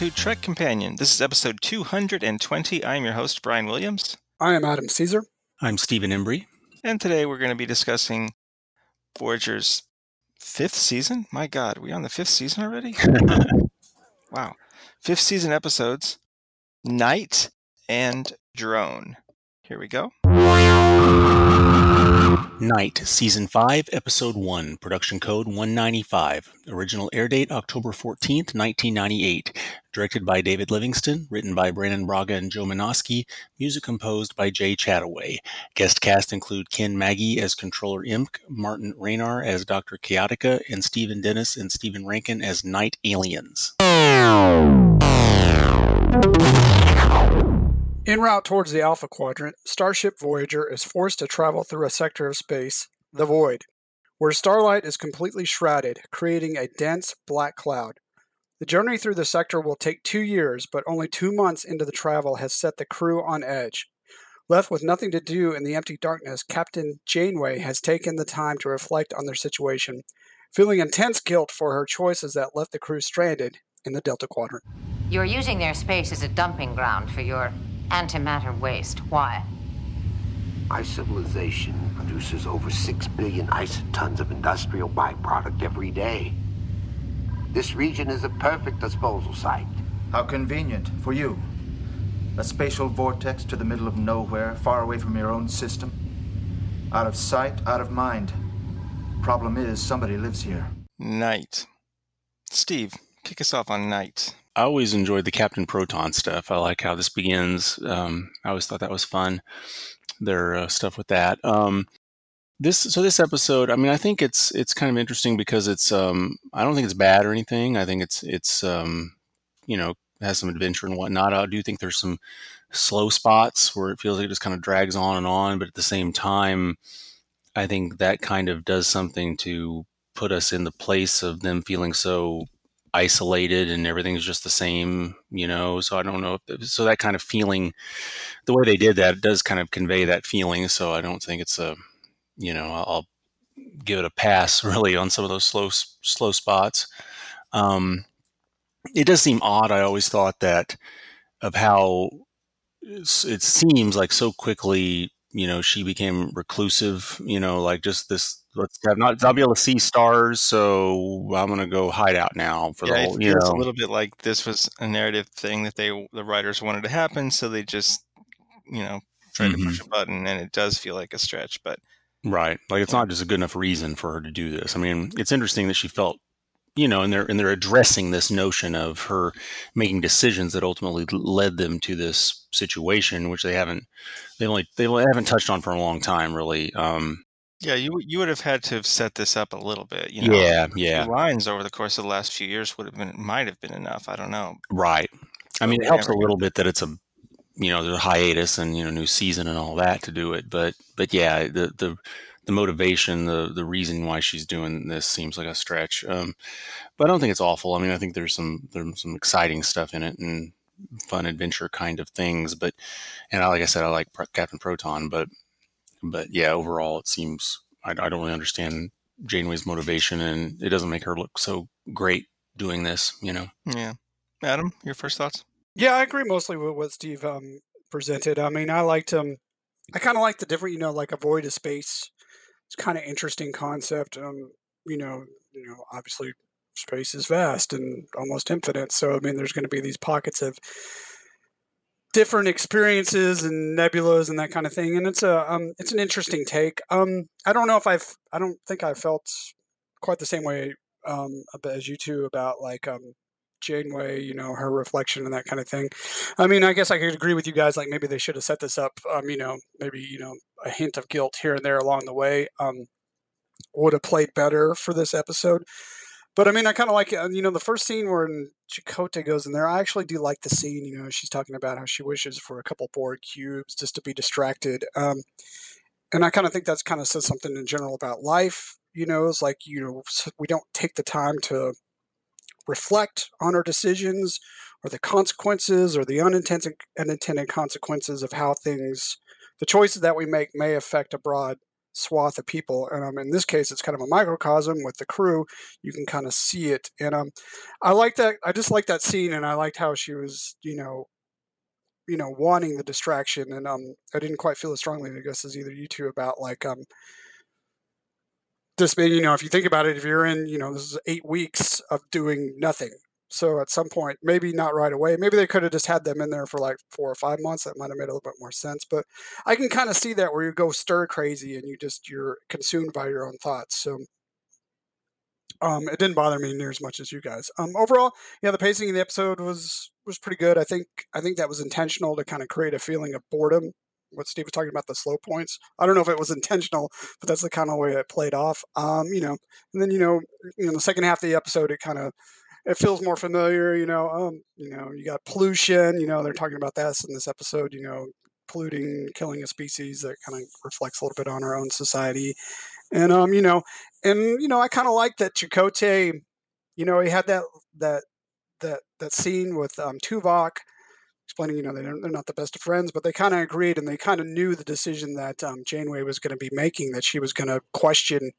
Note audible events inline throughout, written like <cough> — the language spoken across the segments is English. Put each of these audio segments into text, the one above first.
and welcome to Trek Companion. This is episode 220. I'm your host, Brian Williams. I am Adam Caesar. I'm Stephen Embry. And today we're going to be discussing Voyager's fifth season. My God, are we on the fifth season already? <laughs> wow. Fifth season episodes Night and Drone. Here we go. Night, Season 5, Episode 1, Production Code 195. Original air date October 14th, 1998. Directed by David Livingston, written by Brannon Braga and Joe Menosky, music composed by Jay Chattaway. Guest cast include Ken Magee as Controller Emck, Martin Rayner as Dr. Chaotica, and Stephen Dennis and Stephen Rankin as Night Aliens. En route towards the Alpha Quadrant, Starship Voyager is forced to travel through a sector of space, the Void, where starlight is completely shrouded, creating a dense black cloud. The journey through the sector will take two years, but only two months into the travel has set the crew on edge. Left with nothing to do in the empty darkness, Captain Janeway has taken the time to reflect on their situation, feeling intense guilt for her choices that left the crew stranded in the Delta Quadrant. You're using their space as a dumping ground for your antimatter waste. Why? Our civilization produces over 6 billion isotons of industrial byproduct every day. This region is a perfect disposal site. How convenient for you. A spatial vortex to the middle of nowhere, far away from your own system. Out of sight, out of mind. Problem is, somebody lives here. Night. Steve, kick us off on Night. I always enjoyed the Captain Proton stuff. I like how this begins. Um, I always thought that was fun. Their uh, stuff with that. Um, this so this episode. I mean, I think it's it's kind of interesting because it's. Um, I don't think it's bad or anything. I think it's it's um, you know has some adventure and whatnot. I do think there's some slow spots where it feels like it just kind of drags on and on, but at the same time, I think that kind of does something to put us in the place of them feeling so isolated and everything's just the same, you know. So I don't know if so that kind of feeling, the way they did that does kind of convey that feeling. So I don't think it's a, you know, I'll give it a pass <laughs> really on some of those slow slow spots. Um, it does seem odd. I always thought that of how it seems like so quickly you know she became reclusive you know like just this let's have not not be able to see stars so i'm gonna go hide out now for yeah, the whole it you feels know a little bit like this was a narrative thing that they the writers wanted to happen so they just you know tried Mhm. to push a button and it does feel like a stretch but right like it's not just a good enough reason for her to do this i mean it's interesting that she felt you know and they're and they're addressing this notion of her making decisions that ultimately led them to this situation which they haven't they only they haven't touched on for a long time really um yeah you you would have had to have set this up a little bit you know yeah yeah lines over the course of the last few years would have been might have been enough i don't know Right. I mean, it helps a little bit that it's a, you know, there's a hiatus and you know, new season and all that to do it. But, but yeah, the the the motivation, the the reason why she's doing this seems like a stretch. Um, but I don't think it's awful. I mean, I think there's some there's some exciting stuff in it and fun adventure kind of things. But, and I, like I said, I like Captain Proton. But, but yeah, overall, it seems I, I don't really understand Janeway's motivation, and it doesn't make her look so great doing this. You know. yeah adam your first thoughts Yeah, I agree mostly with what Steve um, presented. I mean, I liked um, I kind of like the different, you know, like a void of space. It's kind of interesting concept. Um, you know, you know, obviously space is vast and almost infinite. So I mean, there's going to be these pockets of different experiences and nebulas and that kind of thing. And it's a um, it's an interesting take. Um, I don't know if I've I don't think I felt quite the same way um as you two about like um Janeway, you know, her reflection and that kind of thing. I mean, I guess I could agree with you guys. Like maybe they should have set this up. Um, you know, maybe you know a hint of guilt here and there along the way. Um, would have played better for this episode. But I mean, I kind of like you know the first scene where Chakotay goes in there. I actually do like the scene. You know, she's talking about how she wishes for a couple Borg cubes just to be distracted. Um, and I kind of think that's kind of says something in general about life. You know, it's like you know we don't take the time to reflect on our decisions or the consequences or the unintended unintended consequences of how things the choices that we make may affect a broad swath of people. And um, in this case, it's kind of a microcosm with the crew. You can kind of see it, and um, I like that. I just like that scene, and I liked how she was, you know, you know, wanting the distraction. And um, I didn't quite feel as strongly, I guess, as either you two about like um, just being, you know, if you think about it, if you're in, you know, this is eight weeks of doing nothing. So at some point, maybe not right away, maybe they could have just had them in there for like four or five months. That might have made a little bit more sense. But I can kind of see that where you go stir crazy and you just you're consumed by your own thoughts. So um, it didn't bother me near as much as you guys. Um, overall, yeah, the pacing of the episode was was pretty good. I think I think that was intentional to kind of create a feeling of boredom. What Steve was talking about the slow points. I don't know if it was intentional, but that's the kind of way it played off. Um, you know, and then you know, you know, the second half of the episode, it kind of it feels more familiar. You know, um, you know, you got pollution. You know, they're talking about that in this episode. You know, polluting, killing a species that kind of reflects a little bit on our own society. And um, you know, and you know, I kind of like that Chakotay. You know, he had that that that that scene with um, Tuvok explaining, you know, they're, they're not the best of friends, but they kind of agreed and they kind of knew the decision that um, Janeway was going to be making, that she was going to question,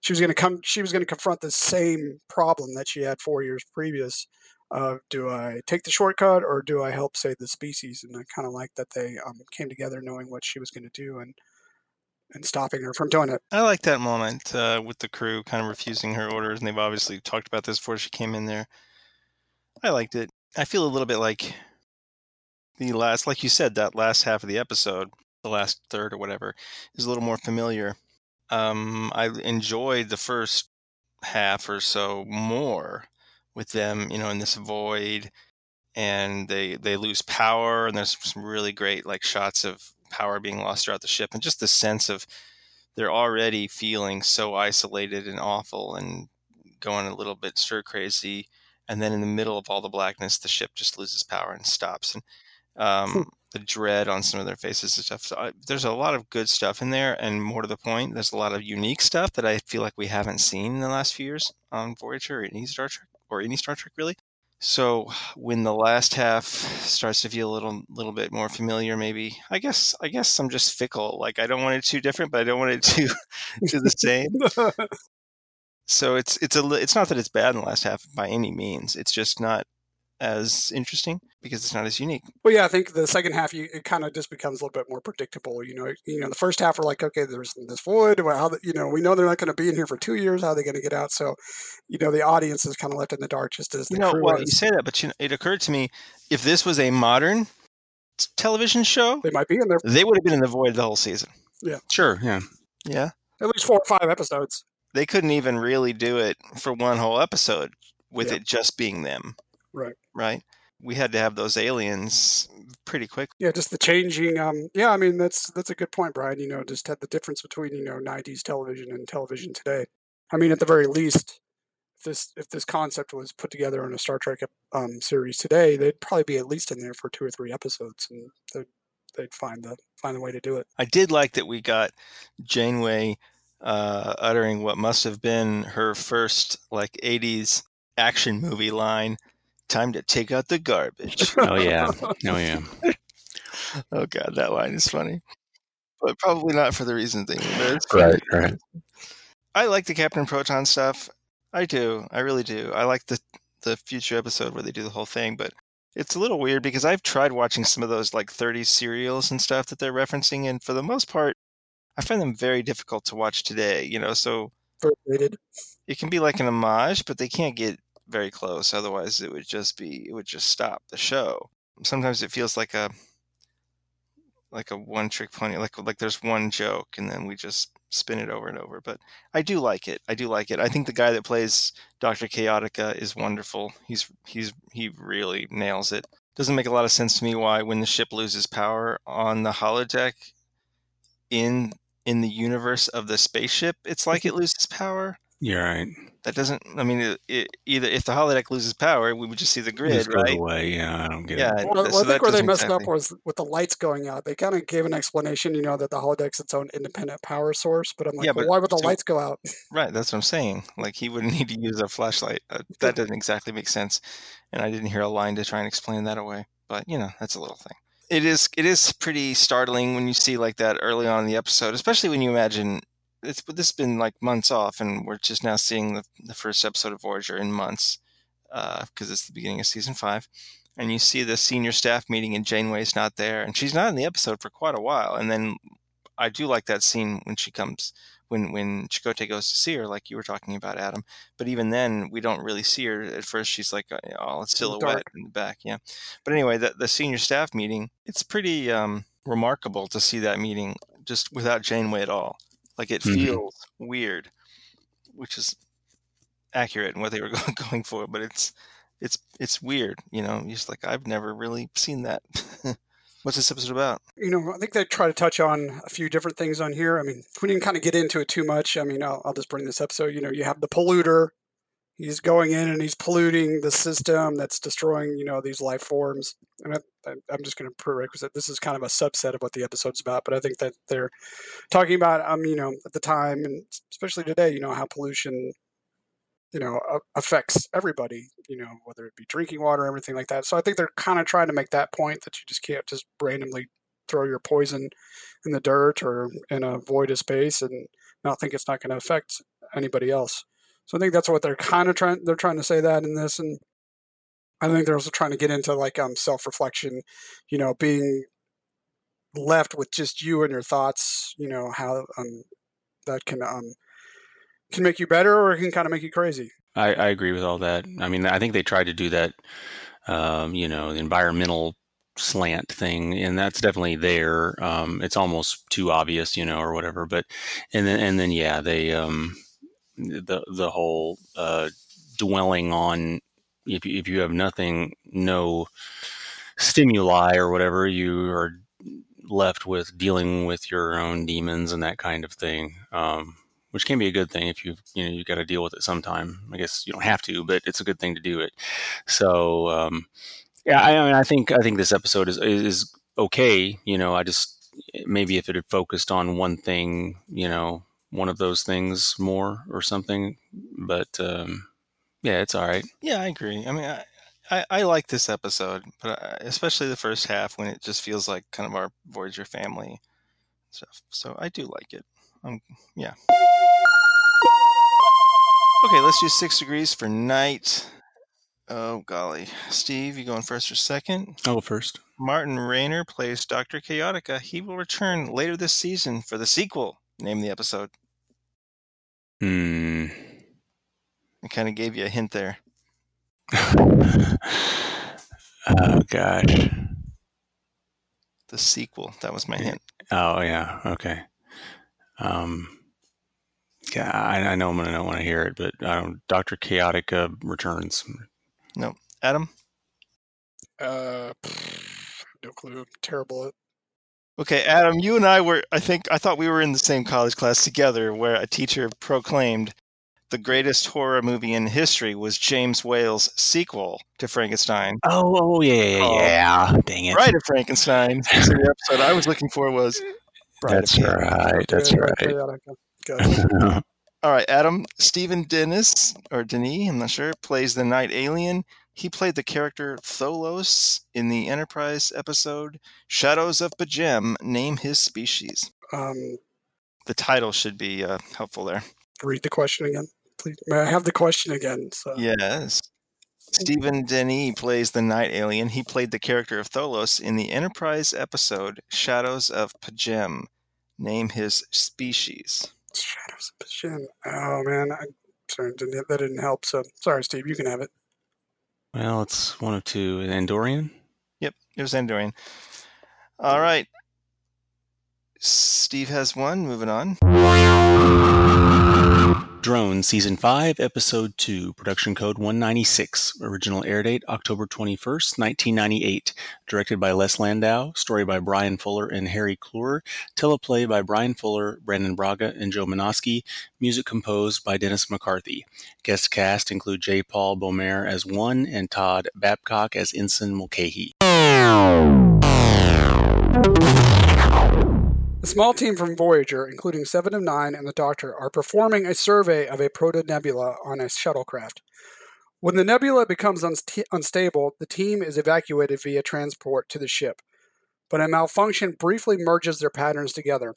she was going to come, she was going to confront the same problem that she had four years previous. Uh, do I take the shortcut or do I help save the species? And I kind of like that they um, came together knowing what she was going to do and and stopping her from doing it. I like that moment uh, with the crew kind of refusing her orders, and they've obviously talked about this before she came in there. I liked it. I feel a little bit like the last, like you said, that last half of the episode, the last third or whatever, is a little more familiar. Um, I enjoyed the first half or so more with them, you know, in this void, and they they lose power, and there's some really great like shots of power being lost throughout the ship, and just the sense of they're already feeling so isolated and awful, and going a little bit stir crazy and then in the middle of all the blackness, the ship just loses power and stops, and um, hmm. the dread on some of their faces and stuff. So I, there's a lot of good stuff in there, and more to the point, there's a lot of unique stuff that I feel like we haven't seen in the last few years on Voyager or any Star Trek or any Star Trek really. So when the last half starts to feel a little little bit more familiar, maybe I guess I guess I'm just fickle. Like I don't want it too different, but I don't want it too <laughs> to the same. <laughs> So it's it's a it's not that it's bad in the last half by any means. It's just not as interesting because it's not as unique. Well, yeah, I think the second half you it kind of just becomes a little bit more predictable. You know, you know, the first half we're like, okay, there's this void. Well, how the, you know, we know they're not going to be in here for two years. How are they going to get out? So, you know, the audience is kind of left in the dark just as the you know, crew well, is. you say that, but you know, it occurred to me if this was a modern television show, they might be in there. They would have been in the void the whole season. Yeah, sure, yeah, yeah, at least four or five episodes they couldn't even really do it for one whole episode with yeah. it just being them. Right. Right. We had to have those aliens pretty quick. Yeah, just the changing. Um, yeah, I mean that's that's a good point, Brian. You know, just had the difference between you know '90s television and television today. I mean, at the very least, if this if this concept was put together in a Star Trek um, series today, they'd probably be at least in there for two or three episodes, and they'd, they'd find the find the way to do it. I did like that we got Janeway uh, uttering what must have been her first like 80s action movie line time to take out the garbage. <laughs> Oh yeah. <laughs> Oh yeah. Oh god that line is funny. But probably not for the reason they right <laughs> right. I like the captain proton stuff. I do. I really do. I like the the future episode where they do the whole thing but it's a little weird because i've tried watching some of those like 30s serials and stuff that they're referencing and for the most part I find them very difficult to watch today. You know, so rated. It can be like an homage, but they can't get very close. Otherwise, it would just be it would just stop the show. Sometimes it feels like a like a one trick pony. Like like there's one joke and then we just spin it over and over. But I do like it. I do like it. I think the guy that plays Doctor Chaotica is wonderful. He's he's he really nails it. Doesn't make a lot of sense to me why when the ship loses power on the holodeck in in the universe of the spaceship, it's like it <laughs> loses power. You're right. That doesn't. I mean, it, it, either if the holodeck loses power, we would just see the grid, right? Away. Yeah, I don't get yeah, it. Well, well, I think where they messed exactly... up was with the lights going out. They kind of gave an explanation, you know, that the holodeck's its own independent power source. But I'm like, yeah, well, but, why would the so, lights go out? <laughs> Right. That's what I'm saying. Like he wouldn't need to use a flashlight. Uh, that doesn't exactly make sense. And I didn't hear a line to try and explain that away. But you know, that's a little thing it is it is pretty startling when you see like that early on in the episode, especially when you imagine it's this has been like months off, and we're just now seeing the the first episode of Voyager in months because it's the beginning of season five. And you see the senior staff meeting, and Janeway's not there, and she's not in the episode for quite a while. And then I do like that scene when she comes when when Chakotay goes to see her, like you were talking about, Adam. But even then, we don't really see her at first. She's like uh, all a silhouette in the back, yeah. But anyway, the the senior staff meeting, it's pretty um, remarkable to see that meeting just without Janeway at all. Like it Mhm. feels weird, which is accurate in what they were <laughs> going for. But it's it's it's weird, you know. You're just like I've never really seen that. <laughs> What's this episode about? you know, I think they try to touch on a few different things on here. I mean, we didn't kind of get into it too much. I mean, I'll, I'll just bring this up. So, you know, you have the polluter. He's going in and he's polluting the system that's destroying, you know, these life forms. And I, I'm just going to prerequisite. This is kind of a subset of what the episode's about, but I think that they're talking about, um, you know, at the time and especially today, you know, how pollution, you know, affects everybody, you know, whether it be drinking water, or everything like that. So I think they're kind of trying to make that point that you just can't just randomly throw your poison in the dirt or in a void of space and not think it's not going to affect anybody else. So I think that's what they're kind of trying. They're trying to say that in this, and I think they're also trying to get into like um self reflection, you know, being left with just you and your thoughts. You know how um that can um can make you better or it can kind of make you crazy. I, I agree with all that. I mean, I think they tried to do that, um, you know, the environmental slant thing, and that's definitely there. Um, it's almost too obvious, you know, or whatever. But and then and then yeah, they um, the the whole uh, dwelling on if you, if you have nothing, no stimuli or whatever, you are left with dealing with your own demons and that kind of thing. Um, which can be a good thing if you you know you've got to deal with it sometime. I guess you don't have to, but it's a good thing to do it. So um, yeah, I, I mean, I think I think this episode is is okay. You know, I just maybe if it had focused on one thing, you know, one of those things more or something. But um, yeah, it's all right. Yeah, I agree. I mean, I, I, I like this episode, but I, especially the first half when it just feels like kind of our Voyager family stuff. So I do like it. Um, yeah. Okay, let's do six degrees for night. Oh golly, Steve, you going first or second? I'll go first. Martin Rayner plays Doctor Chaotica. He will return later this season for the sequel. Name the episode. Hmm. I kind of gave you a hint there. <laughs> oh gosh. The sequel. That was my hint. Oh yeah. Okay. Um. Yeah, I, I know I'm gonna not want to hear it, but um, Doctor Chaotica returns. No, Adam. Uh, no clue. I'm terrible at. Okay, Adam, you and I were, I think, I thought we were in the same college class together where a teacher proclaimed the greatest horror movie in history was James Whale's sequel to Frankenstein. Oh, oh, oh yeah, yeah, Oh. yeah. Dang it. Bride of Frankenstein. So the episode I was looking for was Bride That's right. That's right. <laughs> Gotcha. All right, Adam. Stephen Dennis, or Denis, I'm not sure, plays the night alien. He played the character Tholos in the Enterprise episode Shadows of P'Jem. Name his species. Um, The title should be uh, helpful there. read the question again, please. May I have the question again? So. Yes. Stephen Denis plays the night alien. He played the character of Tholos in the Enterprise episode Shadows of P'Jem. Name his species. Shadows of Pashin. Oh man, I, sorry, that didn't help. So sorry, Steve. You can have it. Well, it's one of two. An Andorian. Yep, it was Andorian. All right. Steve has one. Moving on. Drone Season 5, Episode 2, Production Code 196. Original air date October 21st, 1998. Directed by Les Landau. Story by Bryan Fuller and Harry Kloor. Teleplay by Bryan Fuller, Brannon Braga, and Joe Menosky. Music composed by Dennis McCarthy. Guest cast include J. Paul Boehmer as one and Todd Babcock as Ensign Mulcahy. A small team from Voyager, including Seven of Nine and the Doctor, are performing a survey of a proto nebula on a shuttlecraft. When the nebula becomes unst- unstable, the team is evacuated via transport to the ship, but a malfunction briefly merges their patterns together.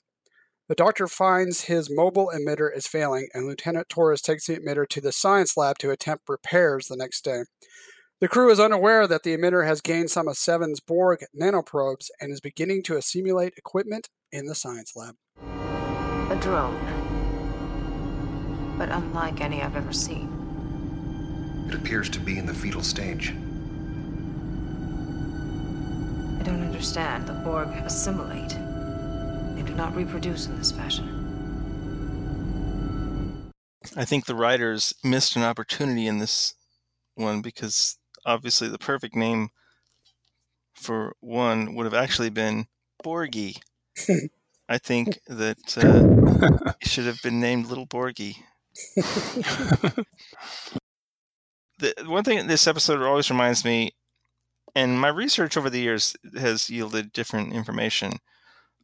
The doctor finds his mobile emitter is failing, and Lieutenant Torres takes the emitter to the science lab to attempt repairs the next day. The crew is unaware that the emitter has gained some of Seven's Borg nanoprobes and is beginning to assimilate equipment in the science lab. A drone. But unlike any I've ever seen. It appears to be in the fetal stage. I don't understand. The Borg assimilate. They do not reproduce in this fashion. I think the writers missed an opportunity in this one because obviously the perfect name for one would have actually been Borgie. <laughs> I think that uh, <laughs> it should have been named Little Borgie. <laughs> the one thing this episode always reminds me, and my research over the years has yielded different information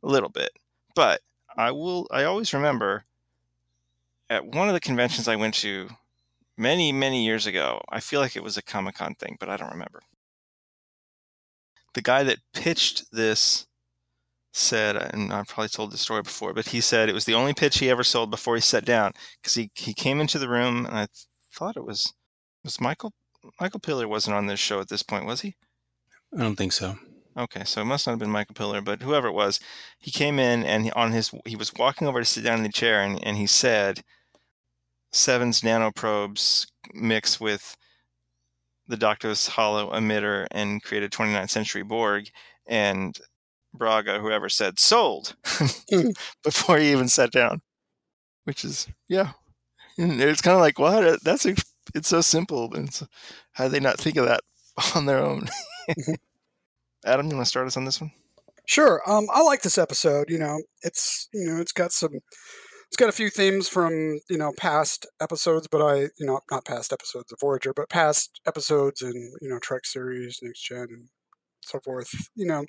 a little bit, but I will. I always remember at one of the conventions I went to many, many years ago. I feel like it was a Comic Con thing, but I don't remember. The guy that pitched this said, and I've probably told this story before, but he said it was the only pitch he ever sold before he sat down because he, he came into the room and I thought it was was Michael Michael Piller wasn't on this show at this point, was he? I don't think so. Okay, so it must not have been Michael Piller, but whoever it was, he came in and he, on his he was walking over to sit down in the chair and, and he said, Seven's nanoprobes mix with the Doctor's holo emitter and create a 29th century Borg. And Braga, whoever said sold <laughs> hmm. before he even sat down, which is, yeah. It's kind of like, what? Uh, that's it's so simple. And how did they not think of that <laughs> on their own? Mm-hmm. <laughs> Adam, you want to start us on this one? Sure. Um, I like this episode. You know, it's you know, it's got some it's got a few themes from you know past episodes, but I you know not past episodes of Voyager, but past episodes in you know Trek series, Next Gen, and so forth. You know,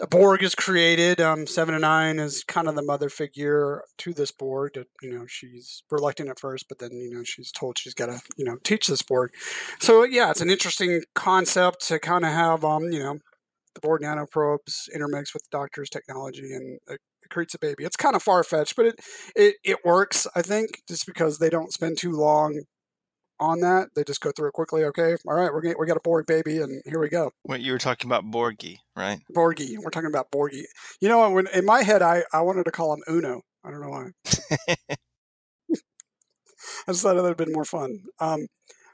a Borg is created. Um, Seven and Nine is kind of the mother figure to this Borg. That you know she's reluctant at first, but then you know she's told she's got to you know teach this Borg. So yeah, it's an interesting concept to kind of have um you know the Borg nanoprobes intermix with Doctor's technology and uh, creates a baby. It's kind of far fetched, but it, it it works. I think just because they don't spend too long on that, they just go through it quickly. Okay, all right, we're we got a Borg baby, and here we go. What you were talking about, Borgie, right? Borgie. We're talking about Borgie. You know, when in my head, I I wanted to call him Uno. I don't know why. <laughs> I just thought it would have been more fun. Um,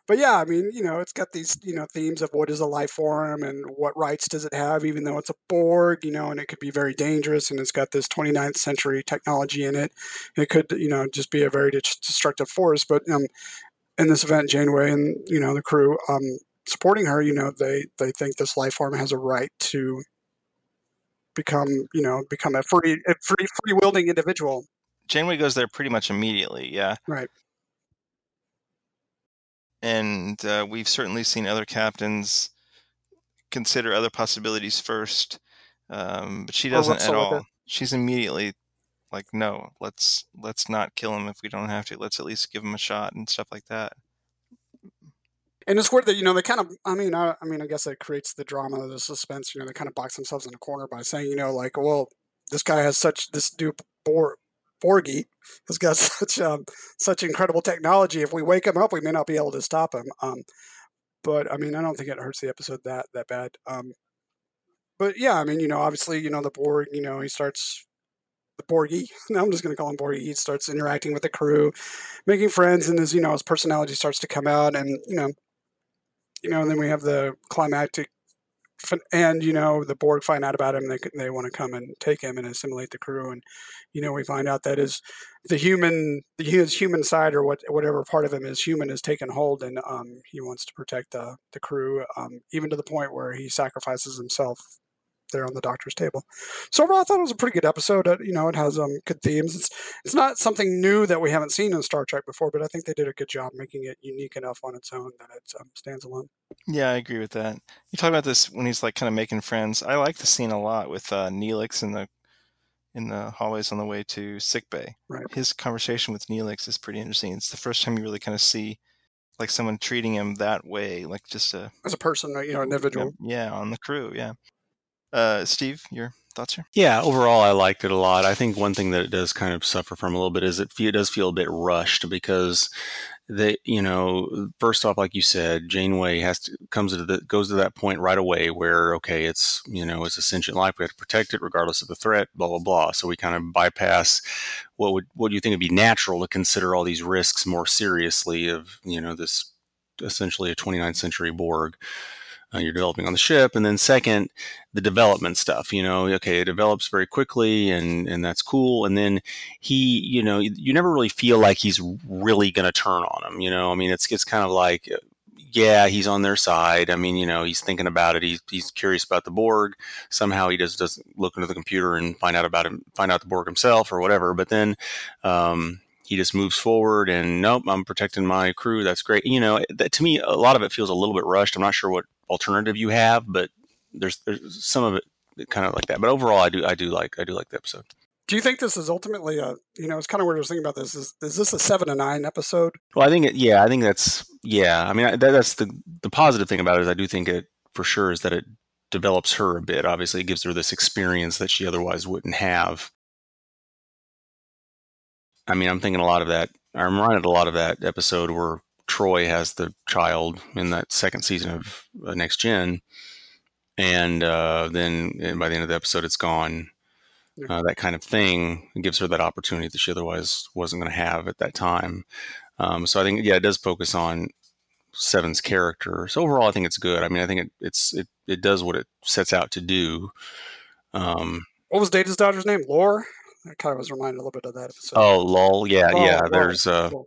but yeah, I mean, you know, it's got these, you know, themes of what is a life form and what rights does it have, even though it's a Borg, you know, and it could be very dangerous and it's got this 29th century technology in it. It could, you know, just be a very destructive force. But um, in this event, Janeway and, you know, the crew um, supporting her, you know, they, they think this life form has a right to become, you know, become a free, a free, free wielding individual. Janeway goes there pretty much immediately. Yeah. Right and uh, we've certainly seen other captains consider other possibilities first, um, but she doesn't at all. She's immediately like, "No, let's let's not kill him if we don't have to. Let's at least give him a shot and stuff like that." And it's weird that you know they kind of. I mean, I, I mean, I guess it creates the drama, the suspense. You know, they kind of box themselves in a corner by saying, you know, like, well, this guy has such this dude bore Borgie has got <laughs> such um, such incredible technology. If we wake him up, we may not be able to stop him. Um, but I mean, I don't think it hurts the episode that that bad. Um, but yeah, I mean, you know, obviously, you know, the Borg, you know, he starts the Borgie. Now <laughs> I'm just going to call him Borgie. He starts interacting with the crew, making friends, and his you know his personality starts to come out, and you know, you know, and then we have the climactic and you know the Borg find out about him. They they want to come and take him and assimilate the crew, and you know we find out that his the human his human side or what whatever part of him is human is taken hold, and um, he wants to protect the the crew, um, even to the point where he sacrifices himself there on the doctor's table. So overall, I thought it was a pretty good episode. Uh, you know, it has um, good themes. It's it's not something new that we haven't seen in Star Trek before, but I think they did a good job making it unique enough on its own that it um, stands alone. Yeah, I agree with that. You talk about this when he's like kind of making friends. I like the scene a lot with uh, Neelix in the in the hallways on the way to sickbay. Right. His conversation with Neelix is pretty interesting. It's the first time you really kind of see like someone treating him that way, like just a as a person, you know, individual. Yeah, on the crew. Yeah. Uh, Steve, your thoughts here? Yeah, overall, I liked it a lot. I think one thing that it does kind of suffer from a little bit is it, it does feel a bit rushed because they, you know, first off, like you said, Janeway has to comes to the goes to that point right away where okay, it's you know, it's a sentient life. We have to protect it regardless of the threat. Blah blah blah. So we kind of bypass what would what do you think would be natural to consider all these risks more seriously of you know this essentially a 29th century Borg uh, you're developing on the ship. And then second, the development stuff, you know, okay, it develops very quickly and, and that's cool. And then he, you know, you, you never really feel like he's really going to turn on him. You know, I mean, it's, it's kind of like, yeah, he's on their side. I mean, you know, he's thinking about it. He's, he's curious about the Borg. Somehow he just doesn't look into the computer and find out about him, find out the Borg himself or whatever. But then, um, he just moves forward and nope, I'm protecting my crew. That's great. You know, that, to me, a lot of it feels a little bit rushed. I'm not sure what alternative you have, but there's there's some of it kind of like that. But overall, I do I do like I do like the episode. Do you think this is ultimately a you know it's kind of weird I was thinking about this is is this a seven to nine episode? Well, I think it, yeah, I think that's yeah. I mean that, that's the the positive thing about it is I do think it for sure is that it develops her a bit. Obviously, it gives her this experience that she otherwise wouldn't have. I mean, I'm thinking a lot of that. I'm reminded a lot of that episode where Troi has the child in that second season of uh, Next Gen, and uh, then and by the end of the episode, it's gone. Uh, that kind of thing gives her that opportunity that she otherwise wasn't going to have at that time. Um, so I think yeah, it does focus on Seven's character. So overall, I think it's good. I mean, I think it, it's it it does what it sets out to do. Um, what was Data's daughter's name? Lore. I kind of was reminded a little bit of that episode. Oh, Lal. Yeah, oh, yeah. Lal. There's uh, Lal.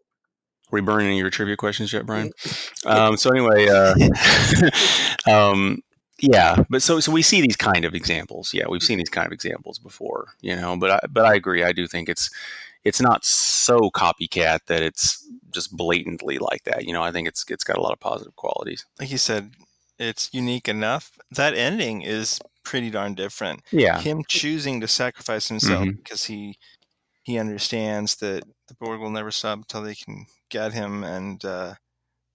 Are we burning your trivia questions yet, Brian? <laughs> Um, so anyway, uh, <laughs> <laughs> um, yeah, but so so we see these kind of examples. Yeah, we've seen these kind of examples before, you know. But I, but I agree. I do think it's it's not so copycat that it's just blatantly like that. You know, I think it's it's got a lot of positive qualities. Like you said, it's unique enough. That ending is pretty darn different. Yeah, him choosing to sacrifice himself mm-hmm. because he he understands that the Borg will never stop until they can get him, and uh,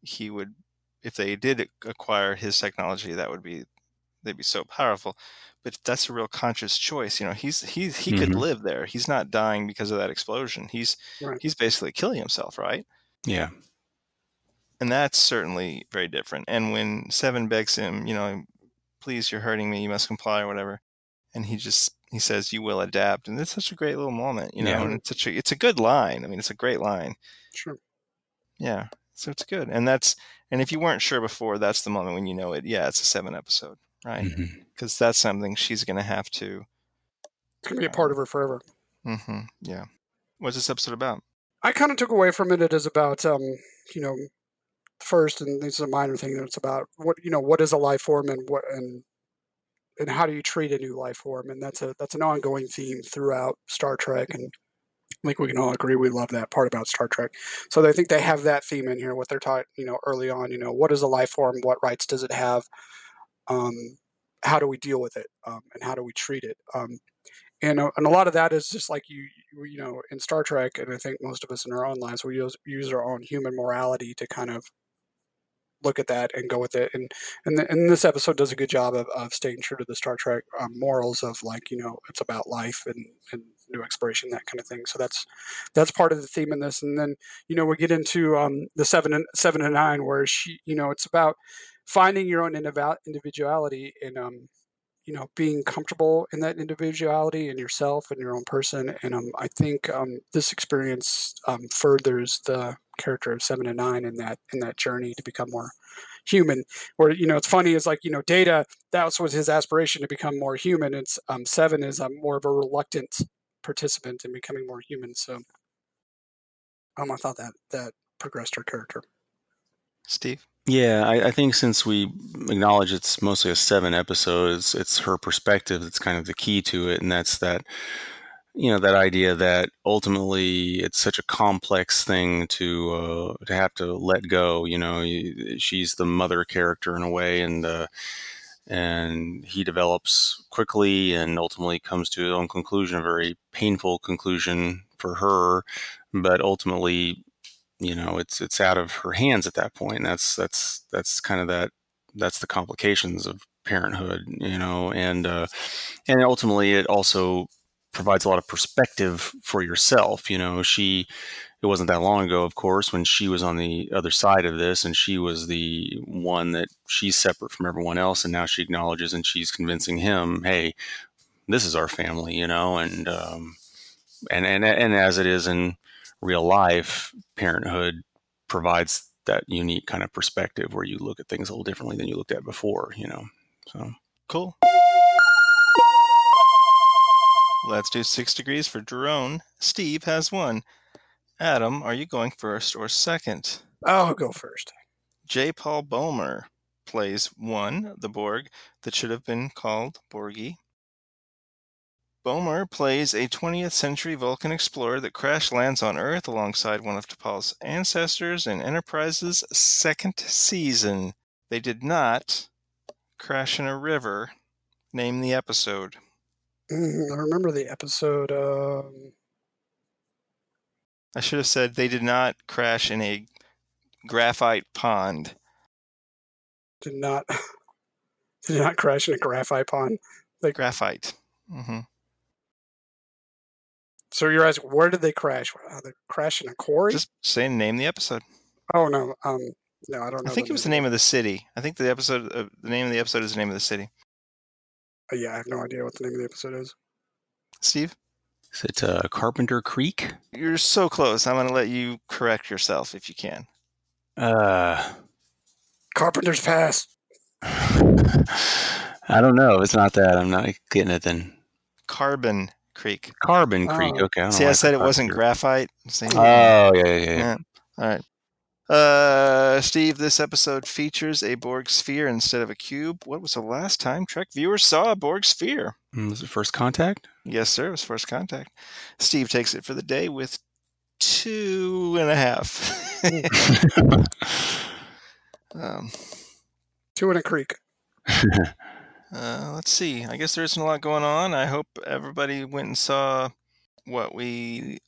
he would, if they did acquire his technology, that would be they'd be so powerful. But that's a real conscious choice. You know, he's he's he mm-hmm. could live there. He's not dying because of that explosion. He's right. he's basically killing himself, right? Yeah. And that's certainly very different. And when Seven begs him, you know, please, you're hurting me, you must comply or whatever, and he just he says, "You will adapt," and it's such a great little moment, you know. Yeah. And it's such a it's a good line. I mean, it's a great line. Sure. Yeah. So it's good. And that's and if you weren't sure before, that's the moment when you know it. Yeah, it's a seven episode, right? Because mm-hmm. that's something she's going to have to. It's going to be a part of her forever. Mm-hmm. Yeah. What's this episode about? I kind of took away from it. It is about, um, you know, first, and this is a minor thing. It's about what you know, what is a life form, and what and and how do you treat a new life form, and that's a that's an ongoing theme throughout Star Trek and I think we can all agree we love that part about Star Trek. So I think they have that theme in here. What they're taught, you know, early on. You know, what is a life form? What rights does it have? Um, how do we deal with it? Um, and how do we treat it? Um, and uh, and a lot of that is just like you you know in Star Trek, and I think most of us in our own lives we use use our own human morality to kind of look at that and go with it. And and, the, and this episode does a good job of, of staying true to the Star Trek um, morals of like you know it's about life and and new exploration that kind of thing. So that's that's part of the theme in this. And then you know we get into um, the seven and seven and nine where she you know it's about finding your own individuality and um, you know being comfortable in that individuality and yourself and your own person and um, i think um, this experience um, furthers the character of seven and nine in that in that journey to become more human where you know it's funny is like you know data that was his aspiration to become more human it's um, seven is um, more of a reluctant participant in becoming more human so um, i thought that that progressed her character steve yeah, I, I, think since we acknowledge it's mostly a seven episodes, it's her perspective that's kind of the key to it, and that's that you know that idea that ultimately it's such a complex thing to uh, to have to let go. You know, she's the mother character in a way, and uh, and he develops quickly and ultimately comes to his own conclusion, a very painful conclusion for her, but ultimately you know it's it's out of her hands at that point and that's that's that's kind of that that's the complications of parenthood, you know, and uh, and ultimately it also provides a lot of perspective for yourself. You know, she it wasn't that long ago, of course, when she was on the other side of this and she was the one that she's separate from everyone else. And now she acknowledges and she's convincing him, hey, this is our family, you know, and, um, and, and, and as it is in real life, parenthood provides that unique kind of perspective where you look at things a little differently than you looked at before, you know, so. Cool. Let's do six degrees for drone. Steve has one. Adam, are you going first or second? I'll go first. J. Paul Boehmer plays one, the Borg that should have been called Borgie. Boehmer plays a 20th century Vulcan explorer that crash lands on Earth alongside one of T'Pol's ancestors in Enterprise's second season. They did not crash in a river. Name the episode. Mm, I remember the episode. Um, I should have said they did not crash in a graphite pond. did not <laughs> did not crash in a graphite pond. Like Graphite. hmm so, you're asking where did they crash? Uh, they crash in a quarry? Just saying, name the episode. oh no, um, no, I don't know. I think it was the name of the city. I think the episode, uh, the name of the episode is the name of the city. Uh, yeah, I have no idea what the name of the episode is. Steve, Is it uh, Carpenter Creek? you're so close. I'm going to let you correct yourself if you can. Uh, Carpenter's Pass. <sighs> I don't know. It's not that. I'm not getting it then. Carbon Creek. Carbon Creek. Oh. Okay. I See, know I said it wasn't graphite. Same Oh, yeah, yeah, yeah. yeah. Yeah. All right. Uh, Steve, this episode features a Borg sphere instead of a cube. What was the last time Trek viewers saw a Borg sphere? Mm, Was it First Contact? Yes, sir. It was first contact. Steve takes it for the day with two and a half. <laughs> um, Two in a creek. <laughs> uh, let's see. I guess there isn't a lot going on. I hope everybody went and saw what we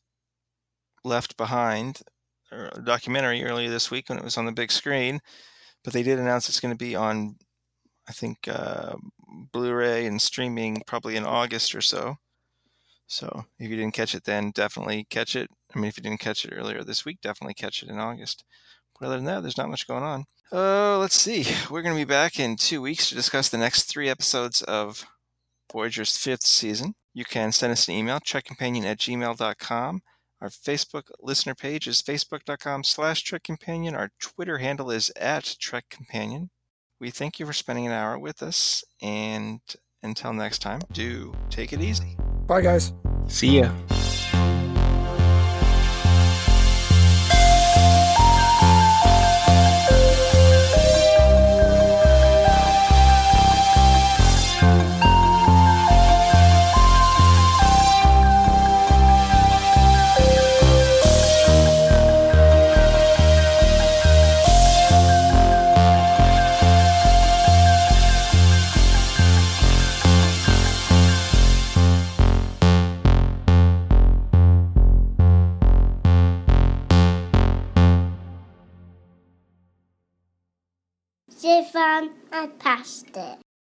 left behind, or a documentary earlier this week when it was on the big screen. But they did announce it's going to be on, I think, uh, Blu-ray and streaming probably in August or so. So if you didn't catch it then, definitely catch it. I mean, if you didn't catch it earlier this week, definitely catch it in August. But other than that, there's not much going on. Uh, let's see. We're going to be back in two weeks to discuss the next three episodes of Voyager's fifth season. You can send us an email, trekcompanion at gmail.com. Our Facebook listener page is facebook.com slash trekcompanion. Our Twitter handle is at trekcompanion. We thank you for spending an hour with us, and until next time, do take it easy. Bye, guys. See ya. I passed it.